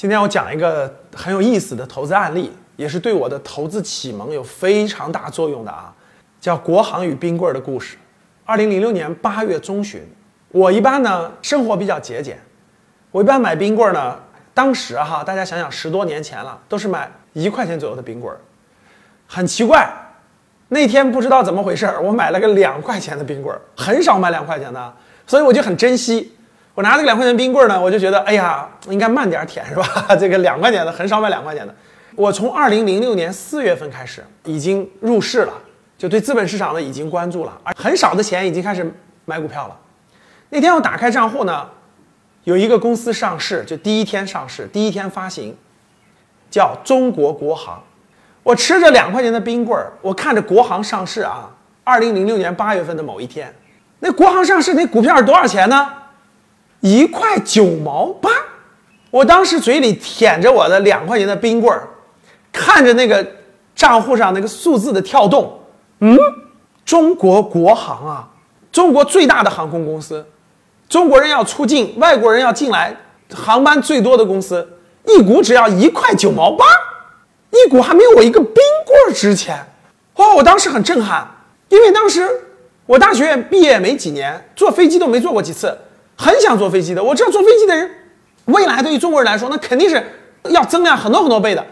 今天我讲一个很有意思的投资案例，也是对我的投资启蒙有非常大作用的啊，叫国航与冰棍儿的故事。二零零六年八月中旬，我一般呢生活比较节俭，我一般买冰棍儿呢，当时哈，大家想想十多年前了，都是买一块钱左右的冰棍儿。很奇怪，那天不知道怎么回事，我买了个两块钱的冰棍儿，很少买两块钱的，所以我就很珍惜。我拿这个两块钱冰棍儿呢，我就觉得，哎呀，应该慢点舔是吧？这个两块钱的很少买两块钱的。我从二零零六年四月份开始已经入市了，就对资本市场呢已经关注了，而很少的钱已经开始买股票了。那天我打开账户呢，有一个公司上市，就第一天上市，第一天发行，叫中国国航。我吃着两块钱的冰棍儿，我看着国航上市啊，二零零六年八月份的某一天，那国航上市那股票是多少钱呢？一块九毛八，我当时嘴里舔着我的两块钱的冰棍儿，看着那个账户上那个数字的跳动，嗯，中国国航啊，中国最大的航空公司，中国人要出境，外国人要进来，航班最多的公司，一股只要一块九毛八，一股还没有我一个冰棍儿值钱，哇！我当时很震撼，因为当时我大学毕业没几年，坐飞机都没坐过几次。很想坐飞机的，我知道坐飞机的人，未来对于中国人来说，那肯定是要增量很多很多倍的。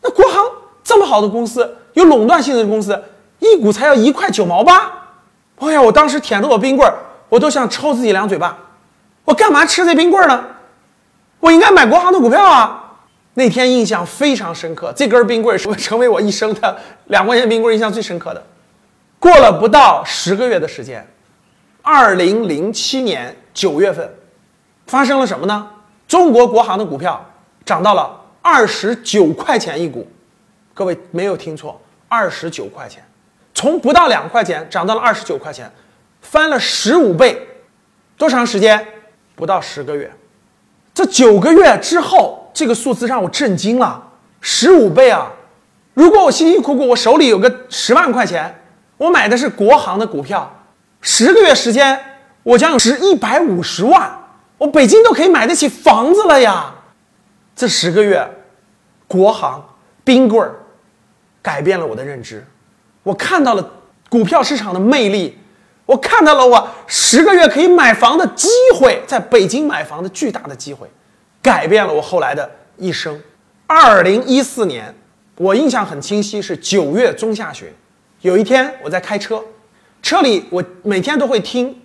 那国航这么好的公司，有垄断性的公司，一股才要一块九毛八。哎呀，我当时舔着我冰棍儿，我都想抽自己两嘴巴。我干嘛吃这冰棍儿呢？我应该买国航的股票啊！那天印象非常深刻，这根冰棍儿是成为我一生的两块钱冰棍印象最深刻的。过了不到十个月的时间。二零零七年九月份，发生了什么呢？中国国航的股票涨到了二十九块钱一股，各位没有听错，二十九块钱，从不到两块钱涨到了二十九块钱，翻了十五倍，多长时间？不到十个月。这九个月之后，这个数字让我震惊了，十五倍啊！如果我辛辛苦苦，我手里有个十万块钱，我买的是国航的股票。十个月时间，我将有值一百五十万，我北京都可以买得起房子了呀！这十个月，国航冰棍儿改变了我的认知，我看到了股票市场的魅力，我看到了我十个月可以买房的机会，在北京买房的巨大的机会，改变了我后来的一生。二零一四年，我印象很清晰，是九月中下旬，有一天我在开车。车里我每天都会听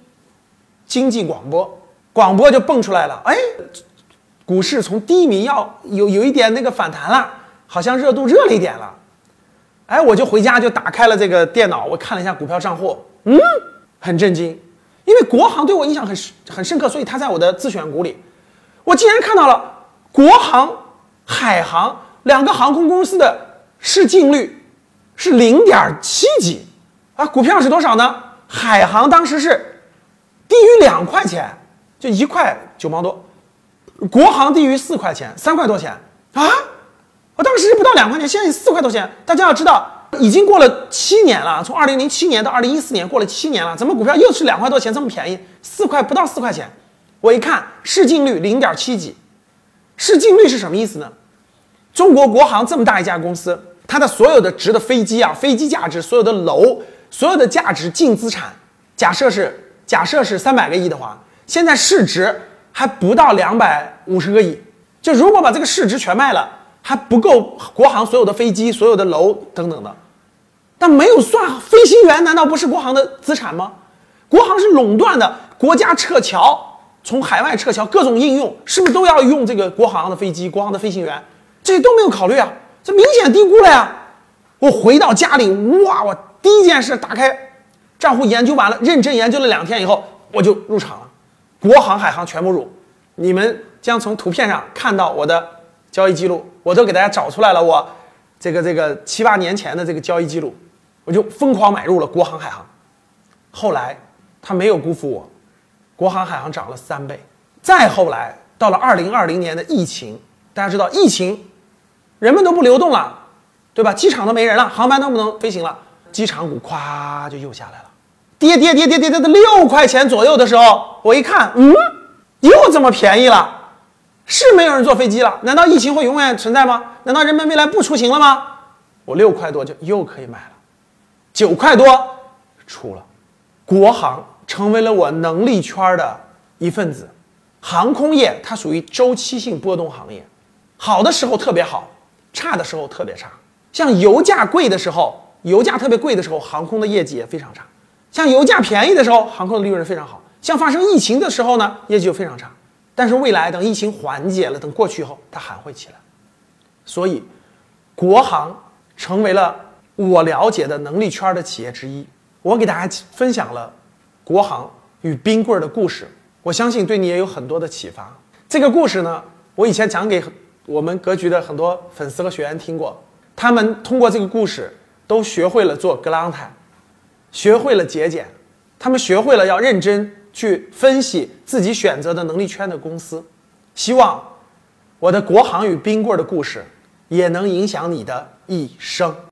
经济广播，广播就蹦出来了。哎，股市从低迷要有有一点那个反弹了，好像热度热了一点了。哎，我就回家就打开了这个电脑，我看了一下股票账户，嗯，很震惊，因为国航对我印象很很深刻，所以它在我的自选股里。我竟然看到了国航、海航两个航空公司的市净率是零点七几。啊，股票是多少呢？海航当时是两块钱，就一块九毛多；国航低于四块钱，三块多钱啊！我当时不到两块钱，现在四块多钱。大家要知道，已经过了七年了，从二零零七年到二零一四年过了七年了，怎么股票又是两块多钱这么便宜？四块不到四块钱，我一看市净率零点七几，市净率是什么意思呢？中国国航这么大一家公司，它的所有的值的飞机啊，飞机价值，所有的楼。所有的价值净资产，假设是假设是三百个亿的话，现在市值还不到两百五十个亿。就如果把这个市值全卖了，还不够国航所有的飞机、所有的楼等等的。但没有算飞行员，难道不是国航的资产吗？国航是垄断的，国家撤侨，从海外撤侨，各种应用是不是都要用这个国航的飞机、国航的飞行员？这些都没有考虑啊，这明显低估了呀！我回到家里，哇，我。第一件事，打开账户研究完了，认真研究了两天以后，我就入场了。国航、海航全部入，你们将从图片上看到我的交易记录，我都给大家找出来了。我这个这个七八年前的这个交易记录，我就疯狂买入了国航、海航。后来他没有辜负我，国航、海航涨了三倍。再后来到了二零二零年的疫情，大家知道疫情，人们都不流动了，对吧？机场都没人了，航班都不能飞行了。机场股咵就又下来了，跌跌跌跌跌跌到六块钱左右的时候，我一看，嗯，又这么便宜了，是没有人坐飞机了？难道疫情会永远存在吗？难道人们未来不出行了吗？我六块多就又可以买了，九块多出了，国航成为了我能力圈的一份子。航空业它属于周期性波动行业，好的时候特别好，差的时候特别差。像油价贵的时候，油价特别贵的时候，航空的业绩也非常差；像油价便宜的时候，航空的利润非常好；像发生疫情的时候呢，业绩就非常差。但是未来等疫情缓解了，等过去以后，它还会起来。所以，国航成为了我了解的能力圈的企业之一。我给大家分享了国航与冰棍的故事。我相信对你也有很多的启发。这个故事呢，我以前讲给我们格局的很多粉丝和学员听过，他们通过这个故事都学会了做格朗泰，学会了节俭，他们学会了要认真去分析自己选择的能力圈的公司。希望我的国航与冰棍的故事也能影响你的一生。